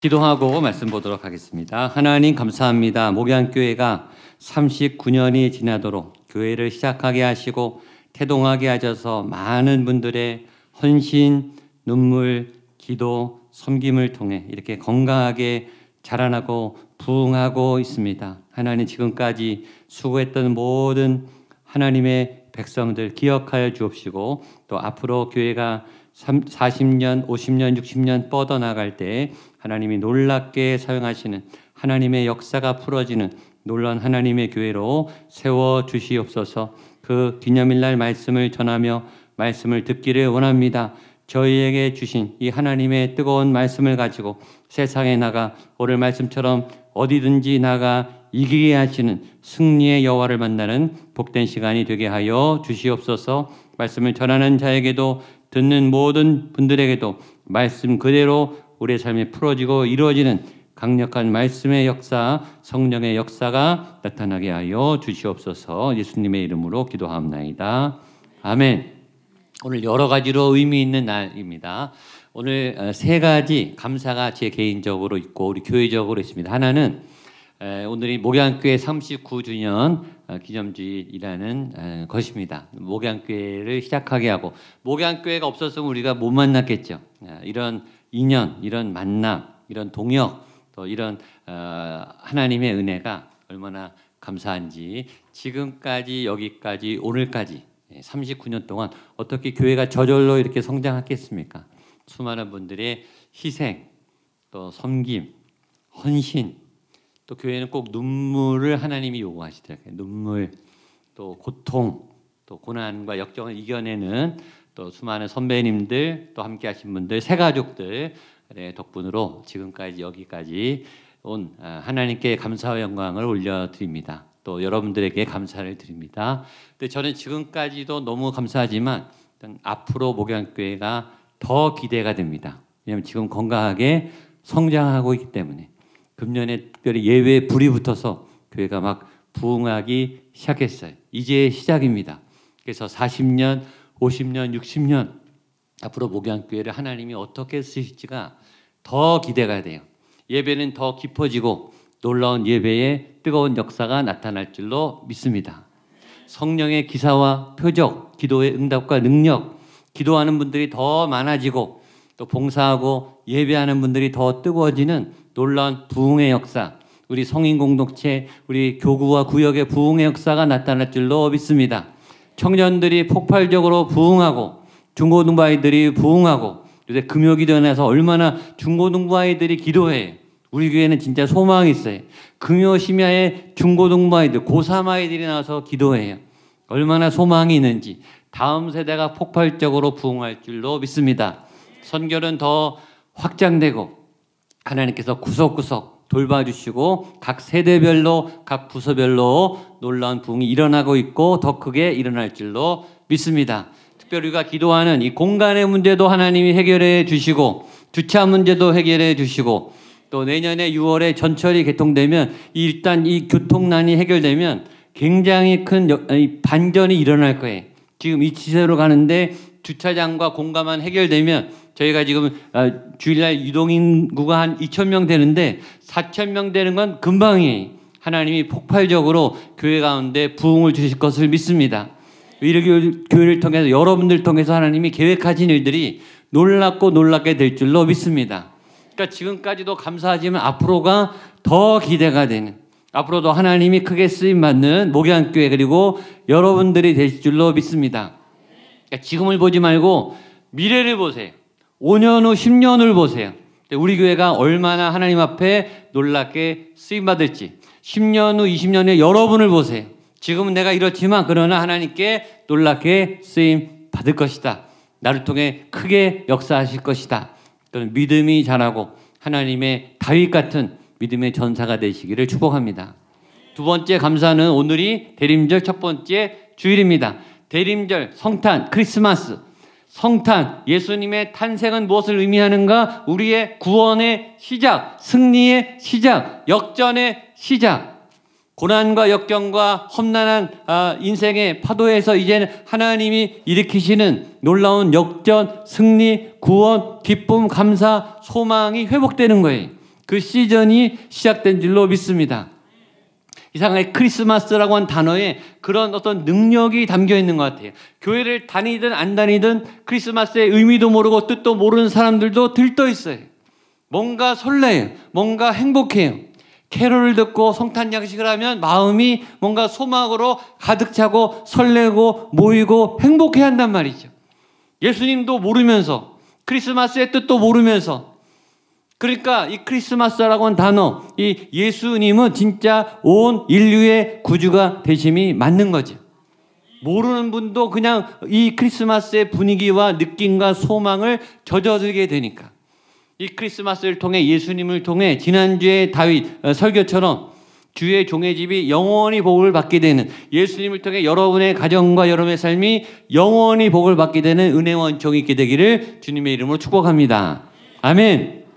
기도하고 말씀 보도록 하겠습니다. 하나님 감사합니다. 목양교회가 39년이 지나도록 교회를 시작하게 하시고 태동하게 하셔서 많은 분들의 헌신, 눈물, 기도, 섬김을 통해 이렇게 건강하게 자라나고 부흥하고 있습니다. 하나님 지금까지 수고했던 모든 하나님의 백성들 기억하여 주옵시고 또 앞으로 교회가 40년, 50년, 60년 뻗어나갈 때 하나님이 놀랍게 사용하시는 하나님의 역사가 풀어지는 놀란 하나님의 교회로 세워 주시옵소서 그 기념일날 말씀을 전하며 말씀을 듣기를 원합니다. 저희에게 주신 이 하나님의 뜨거운 말씀을 가지고 세상에 나가 오늘 말씀처럼 어디든지 나가 이기게 하시는 승리의 여호와를 만나는 복된 시간이 되게 하여 주시옵소서. 말씀을 전하는 자에게도 듣는 모든 분들에게도 말씀 그대로 우리의 삶에 풀어지고 이루어지는 강력한 말씀의 역사, 성령의 역사가 나타나게 하여 주시옵소서. 예수님의 이름으로 기도합나이다. 아멘. 오늘 여러 가지로 의미 있는 날입니다. 오늘 어, 세 가지 감사가 제 개인적으로 있고 우리 교회적으로 있습니다. 하나는 오늘이 목양교회 39주년 어, 기념주일이라는 것입니다. 목양교회를 시작하게 하고 목양교회가 없었으면 우리가 못 만났겠죠. 이런 인연, 이런 만남, 이런 동역, 또 이런 어, 하나님의 은혜가 얼마나 감사한지 지금까지 여기까지 오늘까지 39년 동안 어떻게 교회가 저절로 이렇게 성장했겠습니까? 수많은 분들의 희생, 또 섬김, 헌신, 또 교회는 꼭 눈물을 하나님이 요구하시더라고요. 눈물, 또 고통, 또 고난과 역경을 이겨내는 또 수많은 선배님들, 또 함께 하신 분들, 새 가족들 덕분으로 지금까지 여기까지 온 아, 하나님께 감사와 영광을 올려드립니다. 또 여러분들에게 감사를 드립니다. 근데 저는 지금까지도 너무 감사하지만 앞으로 목양교회가 더 기대가 됩니다. 왜냐하면 지금 건강하게 성장하고 있기 때문에 금년에 특별히 예외 불이 붙어서 교회가 막 부흥하기 시작했어요. 이제 시작입니다. 그래서 40년, 50년, 60년 앞으로 목양교회를 하나님이 어떻게 쓰실지가 더 기대가 돼요. 예배는 더 깊어지고 놀라운 예배의 뜨거운 역사가 나타날 줄로 믿습니다. 성령의 기사와 표적, 기도의 응답과 능력, 기도하는 분들이 더 많아지고 또 봉사하고 예배하는 분들이 더 뜨거워지는 놀라운 부흥의 역사, 우리 성인 공동체, 우리 교구와 구역의 부흥의 역사가 나타날 줄로 믿습니다. 청년들이 폭발적으로 부흥하고 중고등부 아이들이 부흥하고 요새 금요기도에서 얼마나 중고등부 아이들이 기도해. 우리 교회는 진짜 소망이 있어요. 금요 심야에 중고등부 아이들, 고3 아이들이 나와서 기도해요. 얼마나 소망이 있는지 다음 세대가 폭발적으로 부흥할 줄로 믿습니다. 선교는 더 확장되고 하나님께서 구석구석 돌봐주시고 각 세대별로 각 부서별로 놀라운 부흥이 일어나고 있고 더 크게 일어날 줄로 믿습니다. 특별히 우리가 기도하는 이 공간의 문제도 하나님이 해결해 주시고 주차 문제도 해결해 주시고 또 내년에 6월에 전철이 개통되면 일단 이 교통난이 해결되면 굉장히 큰 반전이 일어날 거예요. 지금 이 시세로 가는데 주차장과 공간만 해결되면 저희가 지금 아, 주일날 유동인구가 한 2천 명 되는데 4천 명 되는 건 금방이에요. 하나님이 폭발적으로 교회 가운데 부흥을 주실 것을 믿습니다. 이렇게 교회를 통해서 여러분들 통해서 하나님이 계획하신 일들이 놀랍고 놀랍게 될 줄로 믿습니다. 그러니까 지금까지도 감사하지만 앞으로가 더 기대가 되는 앞으로도 하나님이 크게 쓰임 받는 목양교회 그리고 여러분들이 되실 줄로 믿습니다. 그러니까 지금을 보지 말고 미래를 보세요. 5년 후 10년을 보세요. 우리 교회가 얼마나 하나님 앞에 놀랍게 쓰임 받을지 10년 후 20년 후에 여러분을 보세요. 지금은 내가 이렇지만 그러나 하나님께 놀랍게 쓰임 받을 것이다. 나를 통해 크게 역사하실 것이다. 그런 믿음이 자라고 하나님의 다윗 같은 믿음의 전사가 되시기를 축복합니다. 두 번째 감사는 오늘이 대림절 첫 번째 주일입니다. 대림절, 성탄, 크리스마스. 성탄, 예수님의 탄생은 무엇을 의미하는가? 우리의 구원의 시작, 승리의 시작, 역전의 시작. 고난과 역경과 험난한 아, 인생의 파도에서 이제는 하나님이 일으키시는 놀라운 역전, 승리, 구원, 기쁨, 감사, 소망이 회복되는 거예요. 그 시즌이 시작된 줄로 믿습니다. 이상하게 크리스마스라고 한 단어에 그런 어떤 능력이 담겨 있는 것 같아요. 교회를 다니든 안 다니든 크리스마스의 의미도 모르고 뜻도 모르는 사람들도 들떠 있어요. 뭔가 설레요. 뭔가 행복해요. 캐롤을 듣고 성탄 양식을 하면 마음이 뭔가 소망으로 가득 차고 설레고 모이고 행복해 한단 말이죠. 예수님도 모르면서 크리스마스의 뜻도 모르면서 그러니까 이 크리스마스라고 하는 단어, 이 예수님은 진짜 온 인류의 구주가 되심이 맞는 거죠. 모르는 분도 그냥 이 크리스마스의 분위기와 느낌과 소망을 젖어들게 되니까. 이 크리스마스를 통해 예수님을 통해 지난주에 다윗 어, 설교처럼 주의 종의 집이 영원히 복을 받게 되는 예수님을 통해 여러분의 가정과 여러분의 삶이 영원히 복을 받게 되는 은혜원 종이 있게 되기를 주님의 이름으로 축복합니다. 아멘.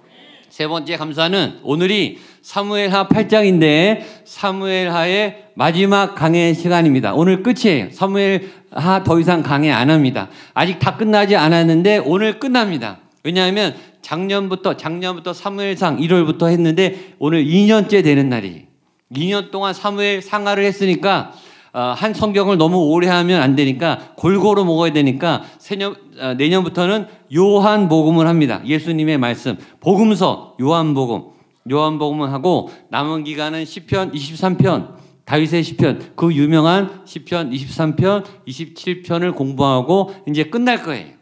세 번째 감사는 오늘이 사무엘하 8장인데 사무엘하의 마지막 강의 시간입니다. 오늘 끝이에요. 사무엘하 더 이상 강의 안 합니다. 아직 다 끝나지 않았는데 오늘 끝납니다. 왜냐하면 작년부터 작년부터 사무엘상 1월부터 했는데 오늘 2년째 되는 날이 2년 동안 사무엘 상하를 했으니까 어, 한 성경을 너무 오래 하면 안 되니까 골고루 먹어야 되니까 세년, 어, 내년부터는 요한복음을 합니다. 예수님의 말씀 복음서 요한복음 요한복음을 하고 남은 기간은 시편 23편 다윗의 시편 그 유명한 시편 23편 27편을 공부하고 이제 끝날 거예요.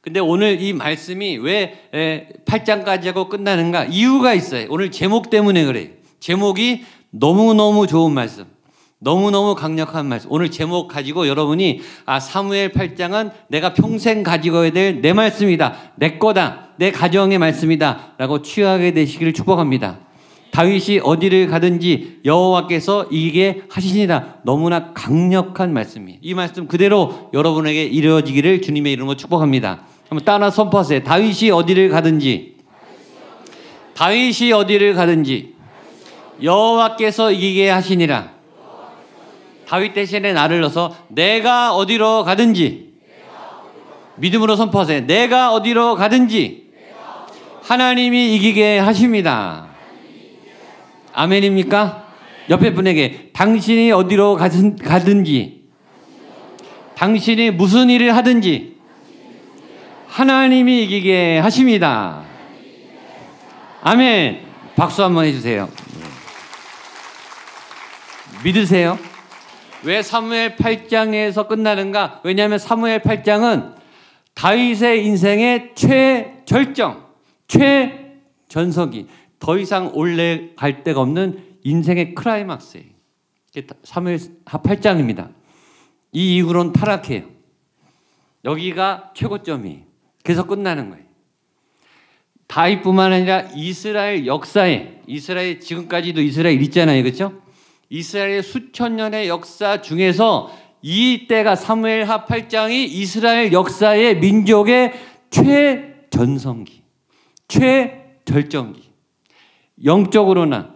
근데 오늘 이 말씀이 왜 8장까지 하고 끝나는가? 이유가 있어요. 오늘 제목 때문에 그래요. 제목이 너무너무 좋은 말씀. 너무너무 강력한 말씀. 오늘 제목 가지고 여러분이 아 사무엘 8장은 내가 평생 가지고 될내 말씀이다. 내 거다. 내 가정의 말씀이다. 라고 취하게 되시기를 축복합니다. 다윗이 어디를 가든지 여호와께서 이게 하시니라. 너무나 강력한 말씀이에요. 이 말씀 그대로 여러분에게 이루어지기를 주님의 이름으로 축복합니다. 한번 따라 선포하세요. 다윗이 어디를 가든지 다윗이 어디를 가든지 여호와께서 이기게 하시니라. 다윗 대신에 나를 넣어서 내가 어디로 가든지 믿음으로 선포하세요. 내가 어디로 가든지 하나님이 이기게 하십니다. 아멘입니까? 옆에 분에게 당신이 어디로 가든지 당신이 무슨 일을 하든지 하나님이 이기게 하십니다. 아멘. 박수 한번 해주세요. 믿으세요? 왜 사무엘 8장에서 끝나는가? 왜냐하면 사무엘 8장은 다윗의 인생의 최절정, 최전석이 더 이상 올라갈 데가 없는 인생의 크라이막스예요. 사무엘 8장입니다. 이 이후로는 타락해요. 여기가 최고점이에요. 그래서 끝나는 거예요. 다윗뿐만 아니라 이스라엘 역사에 이스라엘 지금까지도 이스라엘 있잖아요. 그렇죠? 이스라엘의 수천 년의 역사 중에서 이 때가 사무엘하 8장이 이스라엘 역사의 민족의 최전성기, 최절정기. 영적으로나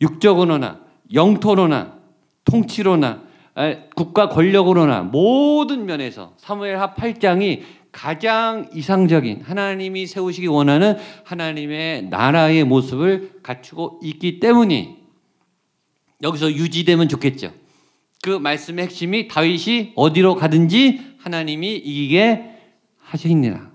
육적으로나 영토로나 통치로나 국가 권력으로나 모든 면에서 사무엘하 8장이 가장 이상적인 하나님이 세우시기 원하는 하나님의 나라의 모습을 갖추고 있기 때문이 여기서 유지되면 좋겠죠. 그 말씀의 핵심이 다윗이 어디로 가든지 하나님이 이기게 하시니라.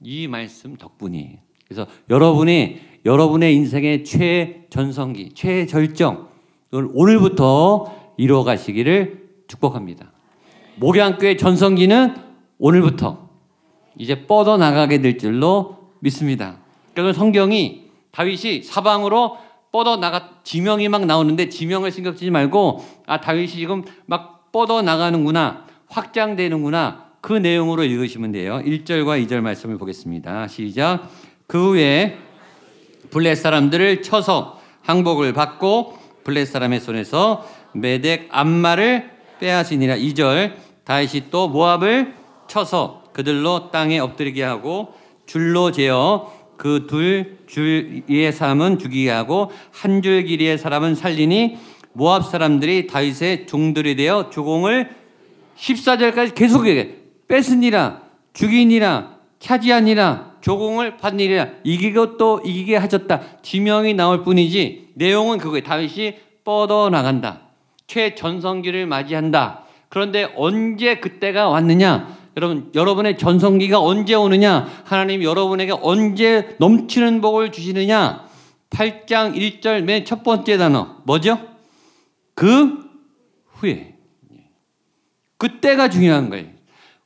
이 말씀 덕분이. 그래서 여러분이 여러분의 인생의 최전성기, 최절정 오늘부터 이루어 가시기를 축복합니다. 목양교회 전성기는 오늘부터 이제 뻗어 나가게 될 줄로 믿습니다. 그래서 성경이 다윗이 사방으로 뻗어 나가 지명이 막 나오는데 지명을 신경 쓰지 말고 아 다윗이 지금 막 뻗어 나가는구나 확장되는구나 그 내용으로 읽으시면 돼요. 1절과 2절 말씀을 보겠습니다. 시작. 그 후에 블레 사람들을 쳐서 항복을 받고 블레 사람의 손에서 메덱 암마를 빼앗으니라. 2절 다윗이 또 모압을 쳐서 그들로 땅에 엎드리게 하고 줄로 재어 그 둘 줄의 사람은 죽이게 하고 한 줄 길이의 사람은 살리니 모압 사람들이 다윗의 종들이 되어 주공을 14절까지 계속 얘기해. 뺏으니라 죽이니라 차지하니라 조공을 받으리라. 이기고 또 이기게 하셨다. 지명이 나올 뿐이지 내용은 그거예요. 다윗이 뻗어 나간다. 최전성기를 맞이한다. 그런데 언제 그때가 왔느냐 여러분 여러분의 전성기가 언제 오느냐 하나님 여러분에게 언제 넘치는 복을 주시느냐 8장 1절 맨 첫 번째 단어 뭐죠? 그 후에 그때가 중요한 거예요.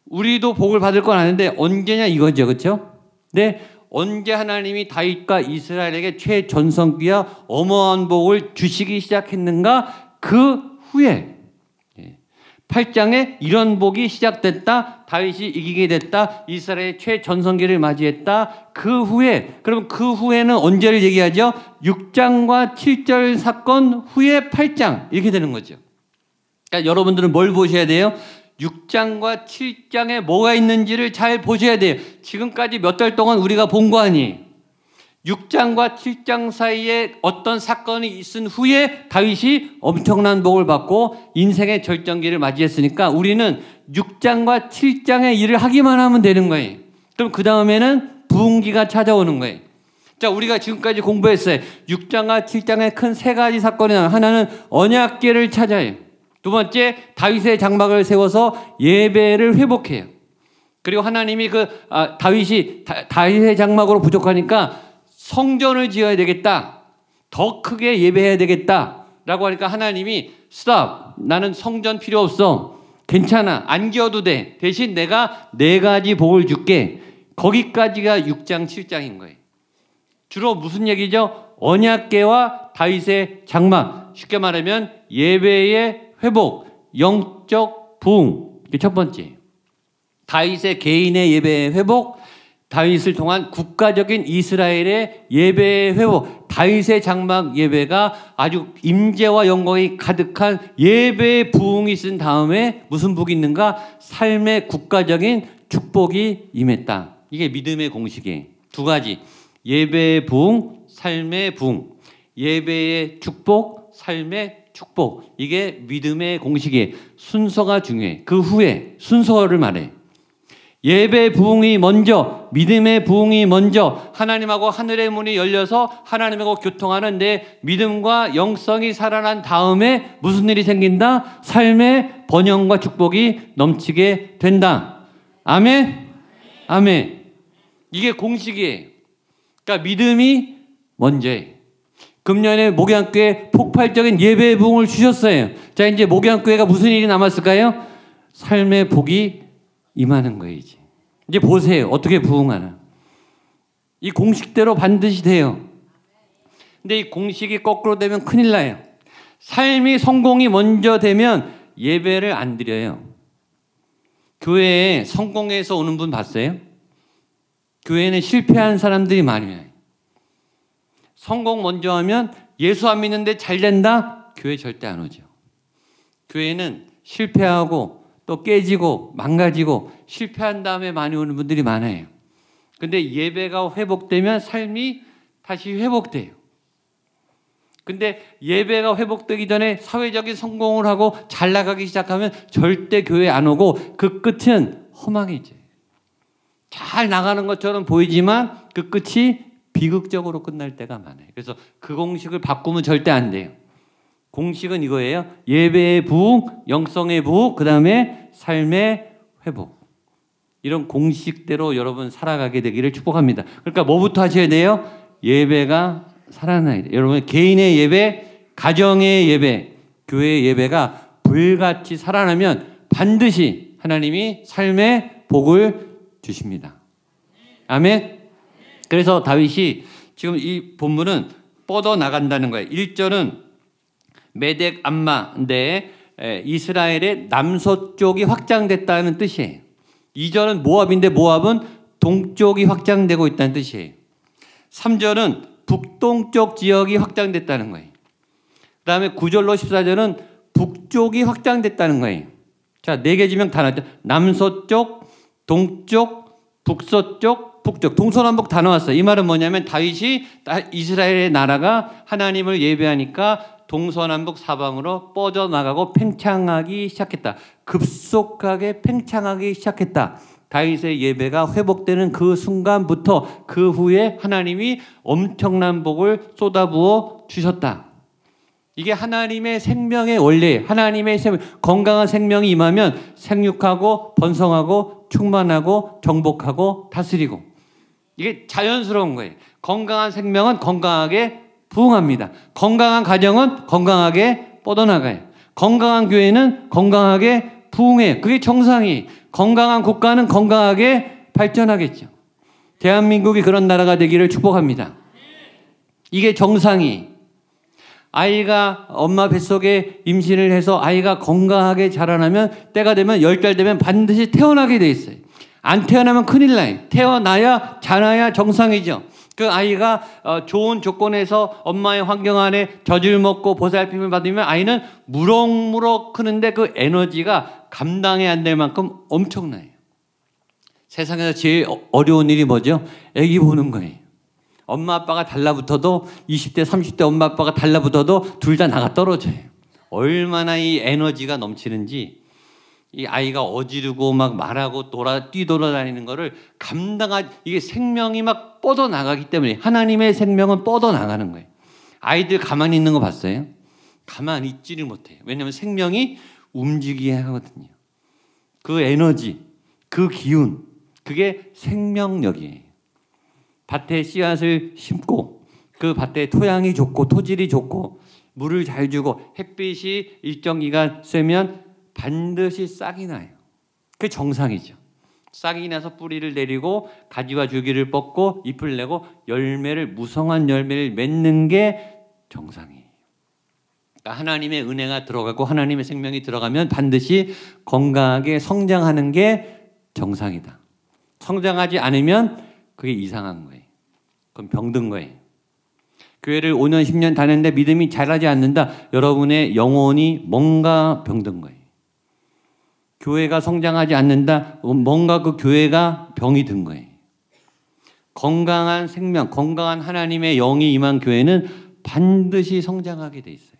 우리도 복을 받을 건 아는데 언제냐 이거죠, 그렇죠? 네, 언제 하나님이 다윗과 이스라엘에게 최전성기와 어마어마한 복을 주시기 시작했는가? 그 후에 8장에 이런 복이 시작됐다. 다윗이 이기게 됐다. 이스라엘의 최전성기를 맞이했다. 그 후에 그럼 그 후에는 언제를 얘기하죠? 6장과 7절 사건 후에 8장 이렇게 되는 거죠. 그러니까 여러분들은 뭘 보셔야 돼요? 6장과 7장에 뭐가 있는지를 잘 보셔야 돼요. 지금까지 몇 달 동안 우리가 본 거 아니에요. 6장과 7장 사이에 어떤 사건이 있은 후에 다윗이 엄청난 복을 받고 인생의 절정기를 맞이했으니까 우리는 6장과 7장의 일을 하기만 하면 되는 거예요. 그럼 그 다음에는 부흥기가 찾아오는 거예요. 자, 우리가 지금까지 공부했어요. 6장과 7장의 큰 세 가지 사건이 나 하나는 언약계를 찾아요. 두 번째, 다윗의 장막을 세워서 예배를 회복해요. 그리고 하나님이 그 아, 다윗이 다, 다윗의 장막으로 부족하니까 성전을 지어야 되겠다. 더 크게 예배해야 되겠다. 라고 하니까 하나님이 스탑. 나는 성전 필요 없어. 괜찮아. 안 지어도 돼. 대신 내가 네 가지 복을 줄게. 거기까지가 6장, 7장인 거예요. 주로 무슨 얘기죠? 언약계와 다윗의 장막. 쉽게 말하면 예배의 회복, 영적 부흥. 이게 첫 번째. 다윗의 개인의 예배의 회복, 다윗을 통한 국가적인 이스라엘의 예배 회복, 다윗의 장막 예배가 아주 임재와 영광이 가득한 예배 부흥이 있은 다음에 무슨 복이 있는가? 삶의 국가적인 축복이 임했다. 이게 믿음의 공식이에요. 두 가지. 예배의 부흥, 삶의 부흥. 예배의 축복, 삶의 축복. 이게 믿음의 공식이에요. 순서가 중요해. 그 후에 순서를 말해. 예배 부흥이 먼저, 믿음의 부흥이 먼저 하나님하고 하늘의 문이 열려서 하나님하고 교통하는 내 믿음과 영성이 살아난 다음에 무슨 일이 생긴다? 삶의 번영과 축복이 넘치게 된다. 아멘? 아멘. 이게 공식이에요. 그러니까 믿음이 먼저예요. 금년에 목양교회 폭발적인 예배 부흥을 주셨어요. 자, 이제 목양교회가 무슨 일이 남았을까요? 삶의 복이 임하는 거예요, 이제. 이제 보세요. 어떻게 부흥하나. 이 공식대로 반드시 돼요. 근데 이 공식이 거꾸로 되면 큰일 나요. 삶이 성공이 먼저 되면 예배를 안 드려요. 교회에 성공해서 오는 분 봤어요? 교회는 실패한 사람들이 많아요. 성공 먼저 하면 예수 안 믿는데 잘 된다? 교회 절대 안 오죠. 교회는 실패하고 또 깨지고 망가지고 실패한 다음에 많이 오는 분들이 많아요. 근데 예배가 회복되면 삶이 다시 회복돼요. 근데 예배가 회복되기 전에 사회적인 성공을 하고 잘 나가기 시작하면 절대 교회 안 오고 그 끝은 허망해져요. 잘 나가는 것처럼 보이지만 그 끝이 비극적으로 끝날 때가 많아요. 그래서 그 공식을 바꾸면 절대 안 돼요. 공식은 이거예요. 예배의 부흥, 영성의 부흥, 그 다음에 삶의 회복. 이런 공식대로 여러분 살아가게 되기를 축복합니다. 그러니까 뭐부터 하셔야 돼요? 예배가 살아나야 돼요. 여러분 개인의 예배, 가정의 예배, 교회의 예배가 불같이 살아나면 반드시 하나님이 삶의 복을 주십니다. 아멘. 그래서 다윗이 지금 이 본문은 뻗어 나간다는 거예요. 1절은 메덱 암마인데 이스라엘의 남서쪽이 확장됐다는 뜻이에요. 2절은 모압인데 모압은 동쪽이 확장되고 있다는 뜻이에요. 3절은 북동쪽 지역이 확장됐다는 거예요. 그 다음에 9절로 14절은 북쪽이 확장됐다는 거예요. 자, 네 개 지명 다 나왔죠. 남서쪽, 동쪽, 북서쪽, 북쪽, 동서남북 다 나왔어요. 이 말은 뭐냐면 다윗이 이스라엘의 나라가 하나님을 예배하니까 동서남북 사방으로 뻗어나가고 팽창하기 시작했다. 급속하게 팽창하기 시작했다. 다윗의 예배가 회복되는 그 순간부터 그 후에 하나님이 엄청난 복을 쏟아부어 주셨다. 이게 하나님의 생명의 원리, 하나님의 생명, 건강한 생명이 임하면 생육하고 번성하고 충만하고 정복하고 다스리고 이게 자연스러운 거예요. 건강한 생명은 건강하게 부흥합니다. 건강한 가정은 건강하게 뻗어나가요. 건강한 교회는 건강하게 부흥해. 그게 정상이. 건강한 국가는 건강하게 발전하겠죠. 대한민국이 그런 나라가 되기를 축복합니다. 이게 정상이. 아이가 엄마 뱃속에 임신을 해서 아이가 건강하게 자라나면 때가 되면 열 달 되면 반드시 태어나게 돼 있어요. 안 태어나면 큰일 나요. 태어나야 자라야 정상이죠. 그 아이가 어, 좋은 조건에서 엄마의 환경 안에 젖을 먹고 보살핌을 받으면 아이는 무럭무럭 크는데 그 에너지가 감당이 안 될 만큼 엄청나요. 세상에서 제일 어- 어려운 일이 뭐죠? 아기 보는 거예요. 엄마 아빠가 달라붙어도 20대 30대 엄마 아빠가 달라붙어도 둘 다 나가 떨어져요. 얼마나 이 에너지가 넘치는지 이 아이가 어지르고 막 말하고 돌아 뛰돌아다니는 거를 감당하 이게 생명이 막 뻗어 나가기 때문에 하나님의 생명은 뻗어 나가는 거예요. 아이들 가만히 있는 거 봤어요? 가만히 있지를 못해요. 왜냐하면 생명이 움직이게 하거든요. 그 에너지, 그 기운, 그게 생명력이에요. 밭에 씨앗을 심고 그 밭에 토양이 좋고 토질이 좋고 물을 잘 주고 햇빛이 일정 기간 쐬면 반드시 싹이 나요. 그게 정상이죠. 싹이 나서 뿌리를 내리고 가지와 줄기를 뻗고 잎을 내고 열매를 무성한 열매를 맺는 게 정상이에요. 그러니까 하나님의 은혜가 들어가고 하나님의 생명이 들어가면 반드시 건강하게 성장하는 게 정상이다. 성장하지 않으면 그게 이상한 거예요. 그럼 병든 거예요. 교회를 5년, 10년 다녔는데 믿음이 자라지 않는다. 여러분의 영혼이 뭔가 병든 거예요. 교회가 성장하지 않는다. 뭔가 그 교회가 병이 든 거예요. 건강한 생명, 건강한 하나님의 영이 임한 교회는 반드시 성장하게 돼 있어요.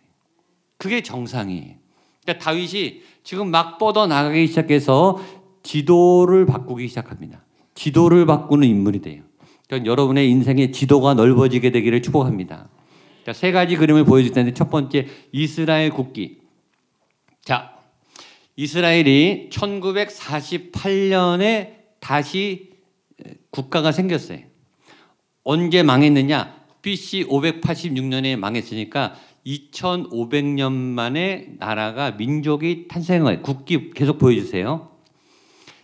그게 정상이에요. 그러니까 다윗이 지금 막 뻗어 나가기 시작해서 지도를 바꾸기 시작합니다. 지도를 바꾸는 인물이 돼요. 그러니까 여러분의 인생의 지도가 넓어지게 되기를 축복합니다. 자, 세 가지 그림을 보여줄 텐데 첫 번째 이스라엘 국기. 자, 이스라엘이 1948년에 다시 국가가 생겼어요. 언제 망했느냐? BC 586년에 망했으니까 2500년 만에 나라가 민족이 거예요. 국기 계속 보여주세요.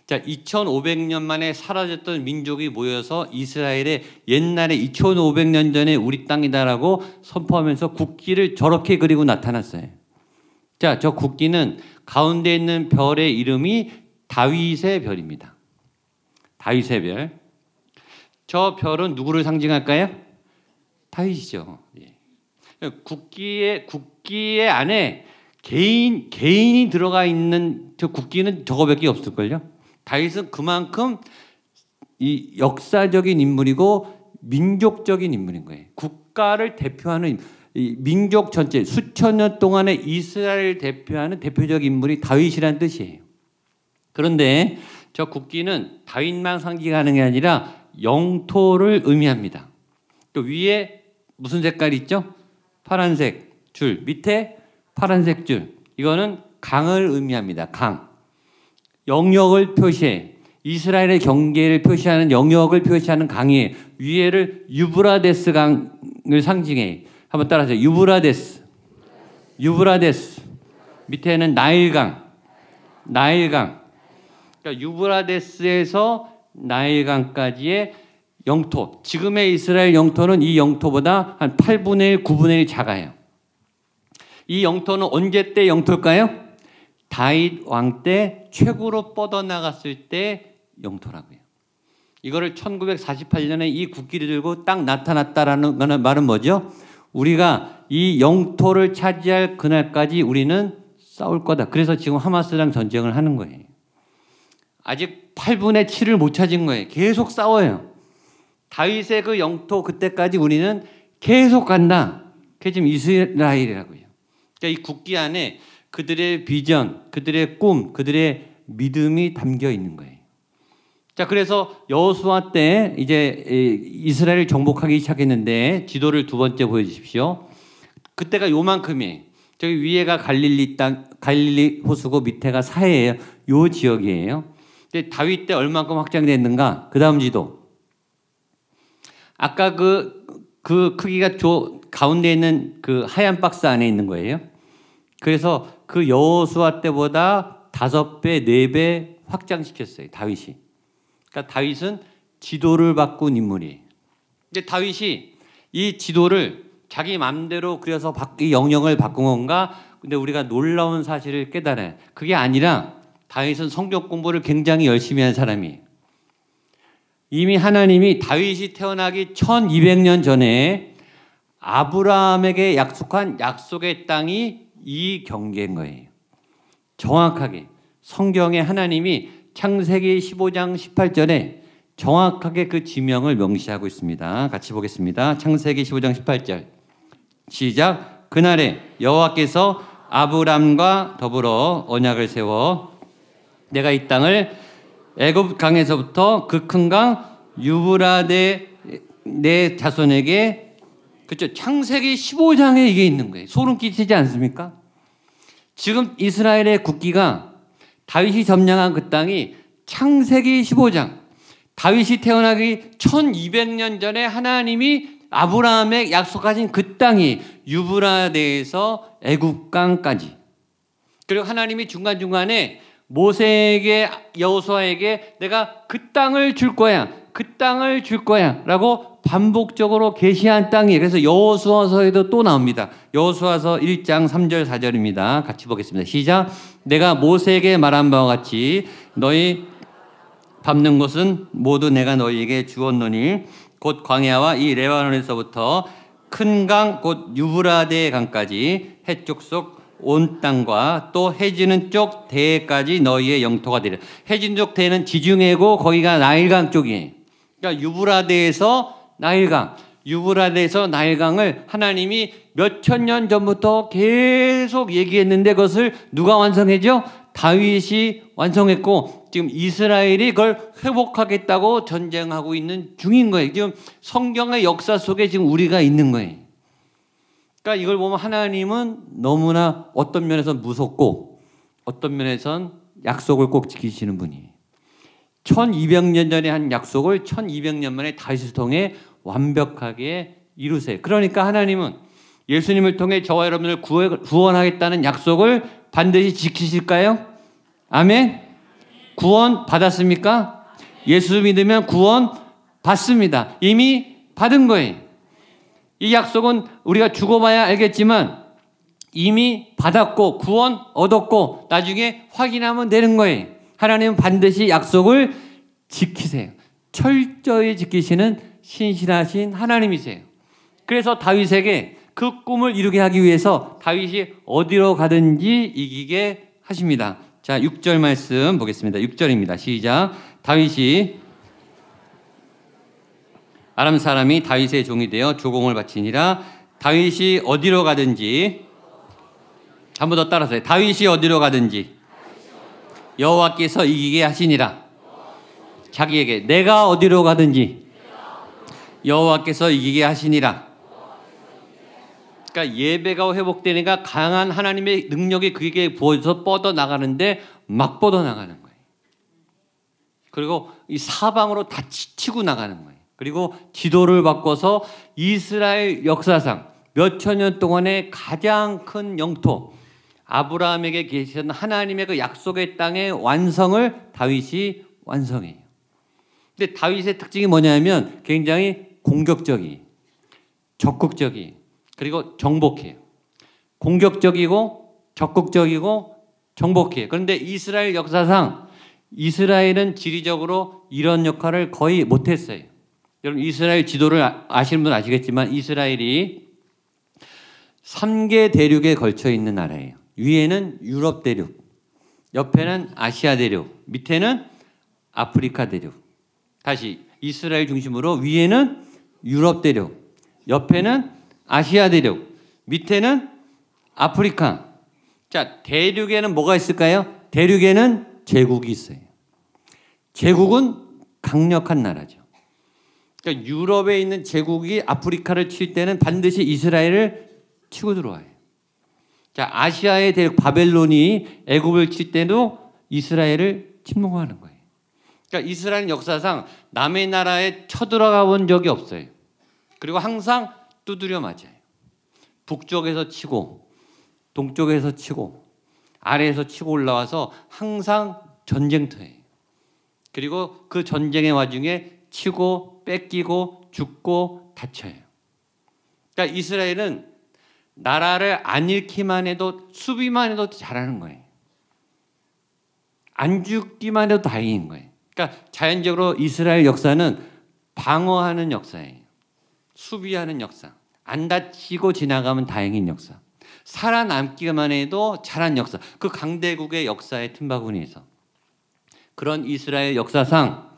자, 2500년 만에 사라졌던 민족이 모여서 이스라엘의 옛날에 2500년 전에 우리 땅이다라고 선포하면서 국기를 저렇게 그리고 나타났어요. 자, 저 국기는 가운데 있는 별의 이름이 다윗의 별입니다. 다윗의 별. 저 별은 누구를 상징할까요? 다윗이죠. 예. 국기의 국기의 안에 개인 개인이 들어가 있는 저 국기는 저거밖에 없을걸요. 다윗은 그만큼 이 역사적인 인물이고 민족적인 인물인 거예요. 국가를 대표하는 이 민족 전체 수천 년 동안의 이스라엘 대표하는 대표적 인물이 다윗이라는 뜻이에요. 그런데 저 국기는 다윗만 상징하는 게 아니라 영토를 의미합니다. 또 위에 무슨 색깔 있죠? 파란색 줄 밑에 파란색 줄 이거는 강을 의미합니다. 강 영역을 표시해 이스라엘의 경계를 표시하는 영역을 표시하는 강이 위에를 유브라데스 강을 상징해 한번 따라하세요. 유브라데스. 유브라데스. 밑에는 나일강. 나일강. 그러니까 유브라데스에서 나일강까지의 영토. 지금의 이스라엘 영토는 이 영토보다 한 8분의 1, 9분의 1 작아요. 이 영토는 언제 때 영토일까요? 다윗 왕 때 최고로 뻗어나갔을 때 영토라고요. 이거를 1948년에 이 국기를 들고 딱 나타났다라는 말은 뭐죠? 우리가 이 영토를 차지할 그날까지 우리는 싸울 거다. 그래서 지금 하마스랑 전쟁을 하는 거예요. 아직 8분의 7을 못 찾은 거예요. 계속 싸워요. 다윗의 그 영토 그때까지 우리는 계속 간다. 그게 지금 이스라엘이라고요. 그러니까 이 국기 안에 그들의 비전, 그들의 꿈, 그들의 믿음이 담겨 있는 거예요. 자, 그래서 여호수아 때 이제 이스라엘을 정복하기 시작했는데 지도를 두 번째 보여 주십시오. 그때가 요만큼이에요. 저기 위에가 갈릴리 땅 갈릴리 호수고 밑에가 사해예요. 요 지역이에요. 근데 다윗 때 얼만큼 확장됐는가? 그다음 지도. 아까 그, 그 크기가 조, 가운데 있는 그 하얀 박스 안에 있는 거예요. 그래서 그 여호수아 때보다 다섯 배, 네 배 확장시켰어요. 다윗이. 그러니까 다윗은 지도를 바꾼 인물이에요. 근데 다윗이 이 지도를 자기 마음대로 그려서 이 영역을 바꾼 건가? 근데 우리가 놀라운 사실을 깨달아요. 그게 아니라 다윗은 성경 공부를 굉장히 열심히 한 사람이에요. 이미 하나님이 다윗이 태어나기 1200년 전에 아브라함에게 약속한 약속의 땅이 이 경계인 거예요. 정확하게 성경에 하나님이 창세기 15장 18절에 정확하게 그 지명을 명시하고 있습니다. 같이 보겠습니다. 창세기 15장 18절. 시작. 그날에 여호와께서 아브람과 더불어 언약을 세워 내가 이 땅을 애굽 강에서부터 그 큰 강 유브라데 내 자손에게 그죠 창세기 15장에 이게 있는 거예요. 소름 끼치지 않습니까? 지금 이스라엘의 국기가 다윗이 점령한 그 땅이 창세기 15장 다윗이 태어나기 1200년 전에 하나님이 아브라함에 약속하신 그 땅이 유브라데에서 애국강까지 그리고 하나님이 중간중간에 모세에게 여호수아에게 내가 그 땅을 줄 거야. 그 땅을 줄 거야라고 반복적으로 계시한 땅이 그래서 여호수아서에도 또 나옵니다. 여호수아서 1장 3절 4절입니다. 같이 보겠습니다. 시작. 내가 모세에게 말한 바와 같이 너희 밟는 곳은 모두 내가 너희에게 주었노니 곧 광야와 이 레바논에서부터 큰 강 곧 유브라데 강까지 해쪽 속 온 땅과 또 해지는 쪽 대까지 너희의 영토가 되리라. 해진 쪽 대는 지중해고 거기가 나일강 쪽이에요. 그러니까 유브라데에서 나일강, 유브라데에서 나일강을 하나님이 몇 천 년 전부터 계속 얘기했는데 그것을 누가 완성했죠? 다윗이 완성했고 지금 이스라엘이 그걸 회복하겠다고 전쟁하고 있는 중인 거예요. 지금 성경의 역사 속에 지금 우리가 있는 거예요. 그러니까 이걸 보면 하나님은 너무나 어떤 면에서 무섭고 어떤 면에선 약속을 꼭 지키시는 분이에요. 1200년 전에 한 약속을 1200년 만에 다윗을 통해 완벽하게 이루세요. 그러니까 하나님은 예수님을 통해 저와 여러분을 구원하겠다는 약속을 반드시 지키실까요? 아멘. 구원 받았습니까? 예수 믿으면 구원 받습니다. 이미 받은 거예요. 이 약속은 우리가 죽어봐야 알겠지만 이미 받았고 구원 얻었고 나중에 확인하면 되는 거예요. 하나님은 반드시 약속을 지키세요. 철저히 지키시는 신실하신 하나님이세요. 그래서 다윗에게 그 꿈을 이루게 하기 위해서 다윗이 어디로 가든지 이기게 하십니다. 자, 6절 말씀 보겠습니다. 6절입니다. 시작. 다윗이 아람 사람이 다윗의 종이 되어 조공을 바치니라 다윗이 어디로 가든지 한 번 더 따라서요. 다윗이 어디로 가든지 여호와께서 이기게 하시니라. 자기에게 내가 어디로 가든지 여호와께서 이기게 하시니라. 그러니까 예배가 회복되니까 강한 하나님의 능력이 그에게 부어져서 뻗어 나가는데 막 뻗어 나가는 거예요. 그리고 이 사방으로 다 치고 나가는 거예요. 그리고 지도를 바꿔서 이스라엘 역사상 몇 천 년 동안의 가장 큰 영토 아브라함에게 계신 하나님의 그 약속의 땅의 완성을 다윗이 완성해요. 근데 다윗의 특징이 뭐냐면 굉장히 공격적이, 적극적이, 그리고 정복해요. 공격적이고 적극적이고 정복해요. 그런데 이스라엘 역사상 이스라엘은 지리적으로 이런 역할을 거의 못했어요. 여러분 이스라엘 지도를 아, 아시는 분 아시겠지만 이스라엘이 3개 대륙에 걸쳐 있는 나라예요. 위에는 유럽 대륙, 옆에는 아시아 대륙, 밑에는 아프리카 대륙. 다시 이스라엘 중심으로 위에는 유럽 대륙, 옆에는 아시아 대륙, 밑에는 아프리카. 자, 대륙에는 뭐가 있을까요? 대륙에는 제국이 있어요. 제국은 강력한 나라죠. 그러니까 유럽에 있는 제국이 아프리카를 칠 때는 반드시 이스라엘을 치고 들어와요. 자, 아시아의 대륙 바벨론이 애굽을 칠 때도 이스라엘을 침공하는 거예요. 그러니까 이스라엘 역사상 남의 나라에 쳐들어가 본 적이 없어요. 그리고 항상 두드려 맞아요. 북쪽에서 치고 동쪽에서 치고 아래에서 치고 올라와서 항상 전쟁터예요. 그리고 그 전쟁의 와중에 치고 뺏기고 죽고 다쳐요. 그러니까 이스라엘은 나라를 안 잃기만 해도 수비만 해도 잘하는 거예요. 안 죽기만 해도 다행인 거예요. 그러니까 자연적으로 이스라엘 역사는 방어하는 역사예요. 수비하는 역사. 안 다치고 지나가면 다행인 역사. 살아남기만 해도 잘한 역사. 그 강대국의 역사의 틈바구니에서 그런 이스라엘 역사상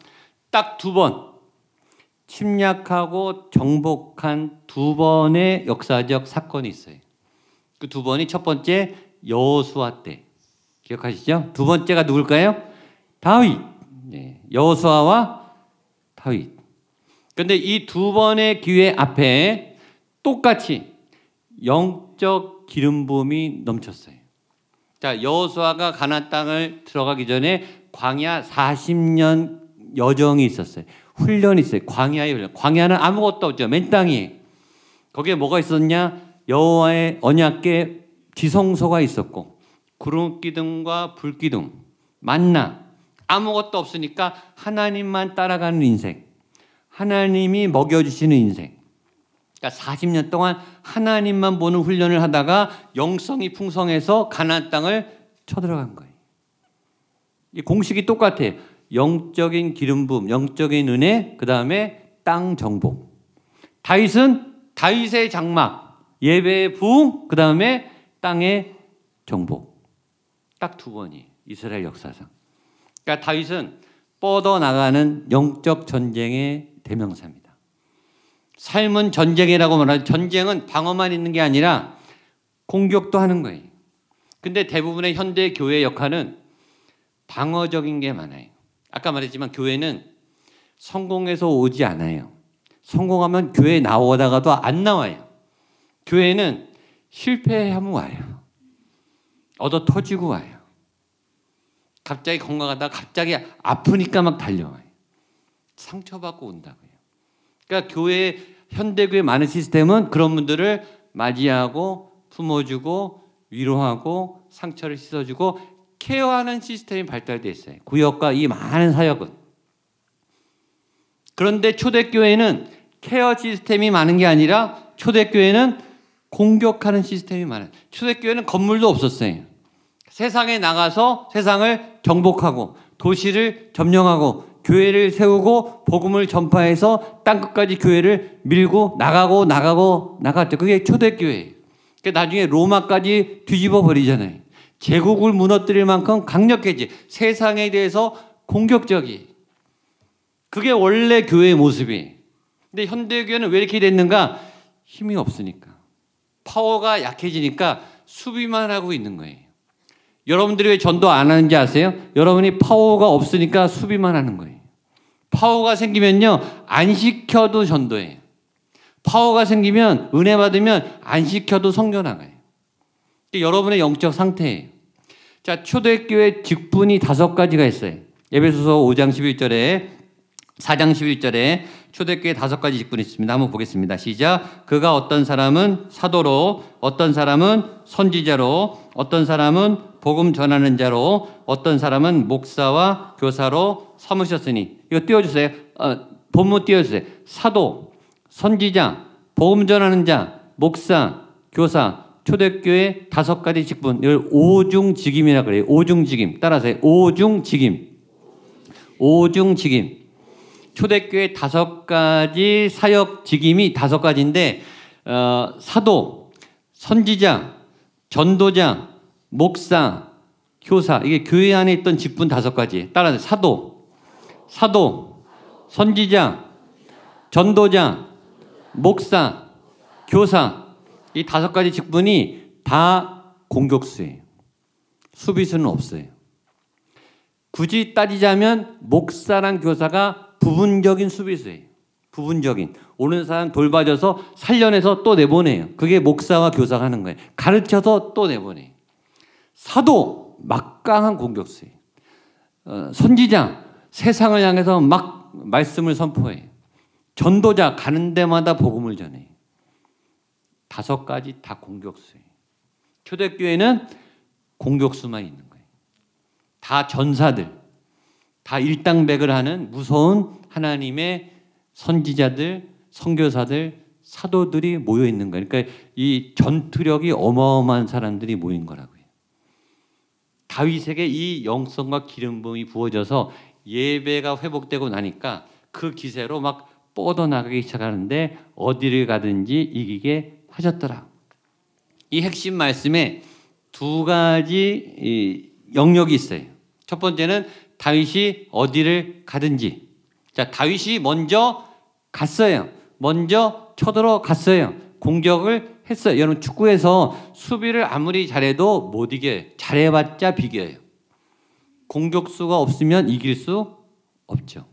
딱 두 번 침략하고 정복한 두 번의 역사적 사건이 있어요. 그 두 번이 첫 번째 여호수아 때 기억하시죠? 두 번째가 누굴까요? 다윗. 네. 여호수아와 다윗. 근데 이 두 번의 기회 앞에 똑같이 영적 기름 부음이 넘쳤어요. 자, 여호수아가 가나안 땅을 들어가기 전에 광야 40년 여정이 있었어요. 훈련이 있어요. 광야의 훈련. 광야는 아무것도 없죠. 맨 땅이. 거기에 뭐가 있었냐? 여호와의 언약궤 지성소가 있었고 구름 기둥과 불 기둥, 만나 아무것도 없으니까 하나님만 따라가는 인생. 하나님이 먹여 주시는 인생. 그러니까 40년 동안 하나님만 보는 훈련을 하다가 영성이 풍성해서 가나안 땅을 쳐들어간 거예요. 이 공식이 똑같아요. 영적인 기름 부음, 영적인 은혜, 그 다음에 땅 정복. 다윗은 다윗의 장막, 예배의 부흥, 그 다음에 땅의 정복. 딱 두 번이 이스라엘 역사상. 그러니까 다윗은 뻗어 나가는 영적 전쟁의 대명사입니다. 삶은 전쟁이라고 말하는 전쟁은 방어만 있는 게 아니라 공격도 하는 거예요. 근데 대부분의 현대 교회 역할은 방어적인 게 많아요. 아까 말했지만 교회는 성공해서 오지 않아요. 성공하면 교회 나오다가도 안 나와요. 교회는 실패하면 와요. 얻어 터지고 와요. 갑자기 건강하다 갑자기 아프니까 막 달려와요. 상처받고 온다고요. 그러니까 교회 현대교회 많은 시스템은 그런 분들을 맞이하고 품어주고 위로하고 상처를 씻어주고 케어하는 시스템이 발달되어 있어요. 구역과 이 많은 사역은. 그런데 초대교회는 케어 시스템이 많은 게 아니라 초대교회는 공격하는 시스템이 많아요. 초대교회는 건물도 없었어요. 세상에 나가서 세상을 정복하고 도시를 점령하고 교회를 세우고 복음을 전파해서 땅끝까지 교회를 밀고 나가고 나가고 나갔죠. 그게 초대교회. 그 나중에 로마까지 뒤집어 버리잖아요. 제국을 무너뜨릴 만큼 강력해지. 세상에 대해서 공격적이. 그게 원래 교회의 모습이. 근데 현대교회는 왜 이렇게 됐는가? 힘이 없으니까. 파워가 약해지니까 수비만 하고 있는 거예요. 여러분들이 왜 전도 안 하는지 아세요? 여러분이 파워가 없으니까 수비만 하는 거예요. 파워가 생기면요, 안 시켜도 전도해요. 파워가 생기면, 은혜 받으면 안 시켜도 성교 나가요. 여러분의 영적 상태예요. 자, 초대교회 직분이 다섯 가지가 있어요. 예배소서 5장 11절에 4장 11절에 초대교회 다섯 가지 직분이 있습니다. 한번 보겠습니다. 시작. 그가 어떤 사람은 사도로, 어떤 사람은 선지자로, 어떤 사람은 복음 전하는 자로, 어떤 사람은 목사와 교사로 삼으셨으니 이거 띄워주세요. 어, 본문 띄워주세요. 사도, 선지자, 복음 전하는 자, 목사, 교사, 초대교회 다섯 가지 직분 이걸 오중직임이라 그래요. 오중직임 따라서 오중직임, 오중직임. 초대교회 다섯 가지 사역 직임이 다섯 가지인데 어, 사도, 선지자, 전도자, 목사, 교사 이게 교회 안에 있던 직분 다섯 가지. 따라서 사도, 사도, 선지자, 전도자, 목사, 교사 이 다섯 가지 직분이 다 공격수예요. 수비수는 없어요. 굳이 따지자면 목사랑 교사가 부분적인 수비수예요. 부분적인 오는 사람 돌봐줘서 살려내서 또 내보내요. 그게 목사와 교사가 하는 거예요. 가르쳐서 또 내보내요. 사도 막강한 공격수예요. 어, 선지자 세상을 향해서 막 말씀을 선포해요. 전도자 가는 데마다 복음을 전해요. 다섯 가지 다 공격수예요. 초대교회는 공격수만 있는 거예요. 다 전사들, 다 일당백을 하는 무서운 하나님의 선지자들, 선교사들, 사도들이 모여 있는 거예요. 그러니까 이 전투력이 어마어마한 사람들이 모인 거라고요. 다윗에게 이 영성과 기름 부음이 부어져서 예배가 회복되고 나니까 그 기세로 막 뻗어나가기 시작하는데 어디를 가든지 이기게 하셨더라. 이 핵심 말씀에 두 가지 이 영역이 있어요. 첫 번째는 다윗이 어디를 가든지. 자, 다윗이 먼저 갔어요. 먼저 쳐들어 갔어요. 공격을 했어요. 여러분 축구에서 수비를 아무리 잘해도 못 이겨요. 잘해봤자 비겨요. 공격수가 없으면 이길 수 없죠.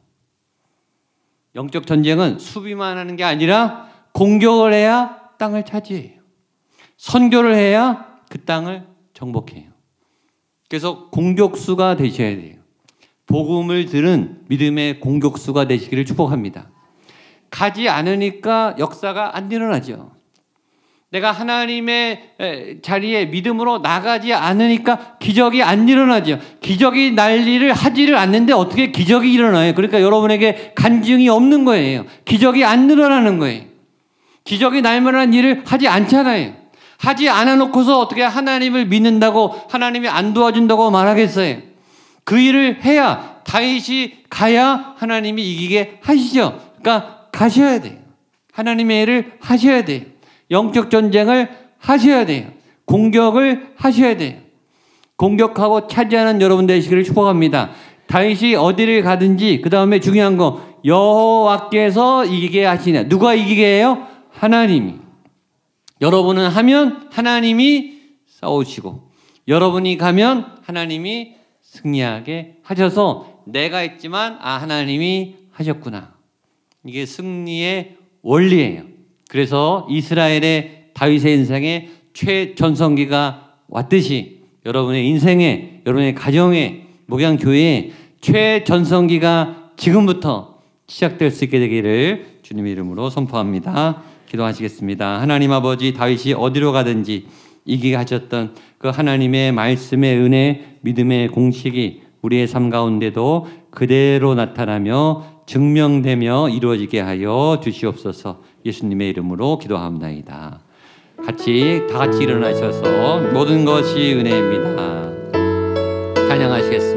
영적 전쟁은 수비만 하는 게 아니라 공격을 해야 땅을 차지해요. 선교를 해야 그 땅을 정복해요. 그래서 공격수가 되셔야 돼요. 복음을 들은 믿음의 공격수가 되시기를 축복합니다. 가지 않으니까 역사가 안 일어나죠. 내가 하나님의 에, 자리에 믿음으로 나가지 않으니까 기적이 안 일어나죠. 기적이 날 일을 하지를 않는데 어떻게 기적이 일어나요? 그러니까 여러분에게 간증이 없는 거예요. 기적이 안 일어나는 거예요. 기적이 날 만한 일을 하지 않잖아요. 하지 않아 놓고서 어떻게 하나님을 믿는다고 하나님이 안 도와준다고 말하겠어요. 그 일을 해야 다윗이 가야 하나님이 이기게 하시죠. 그러니까 가셔야 돼요. 하나님의 일을 하셔야 돼요. 영적 전쟁을 하셔야 돼요. 공격을 하셔야 돼요. 공격하고 차지하는 여러분 되시기를 축복합니다. 다윗이 어디를 가든지 그 다음에 중요한 거 여호와께서 이기게 하시냐. 누가 이기게 해요? 하나님이. 여러분은 하면 하나님이 싸우시고 여러분이 가면 하나님이 승리하게 하셔서 내가 했지만 아 하나님이 하셨구나. 이게 승리의 원리예요. 그래서 이스라엘의 다윗의 인생에 최전성기가 왔듯이 여러분의 인생에 여러분의 가정에 목양 교회에 최전성기가 지금부터 시작될 수 있게 되기를 주님의 이름으로 선포합니다. 기도하시겠습니다. 하나님 아버지 다윗이 어디로 가든지 이기게 하셨던 그 하나님의 말씀의 은혜, 믿음의 공식이 우리의 삶 가운데도 그대로 나타나며 증명되며 이루어지게 하여 주시옵소서. 예수님의 이름으로 기도합니다. 같이 다 같이 일어나셔서 모든 것이 은혜입니다. 찬양하시겠습니다.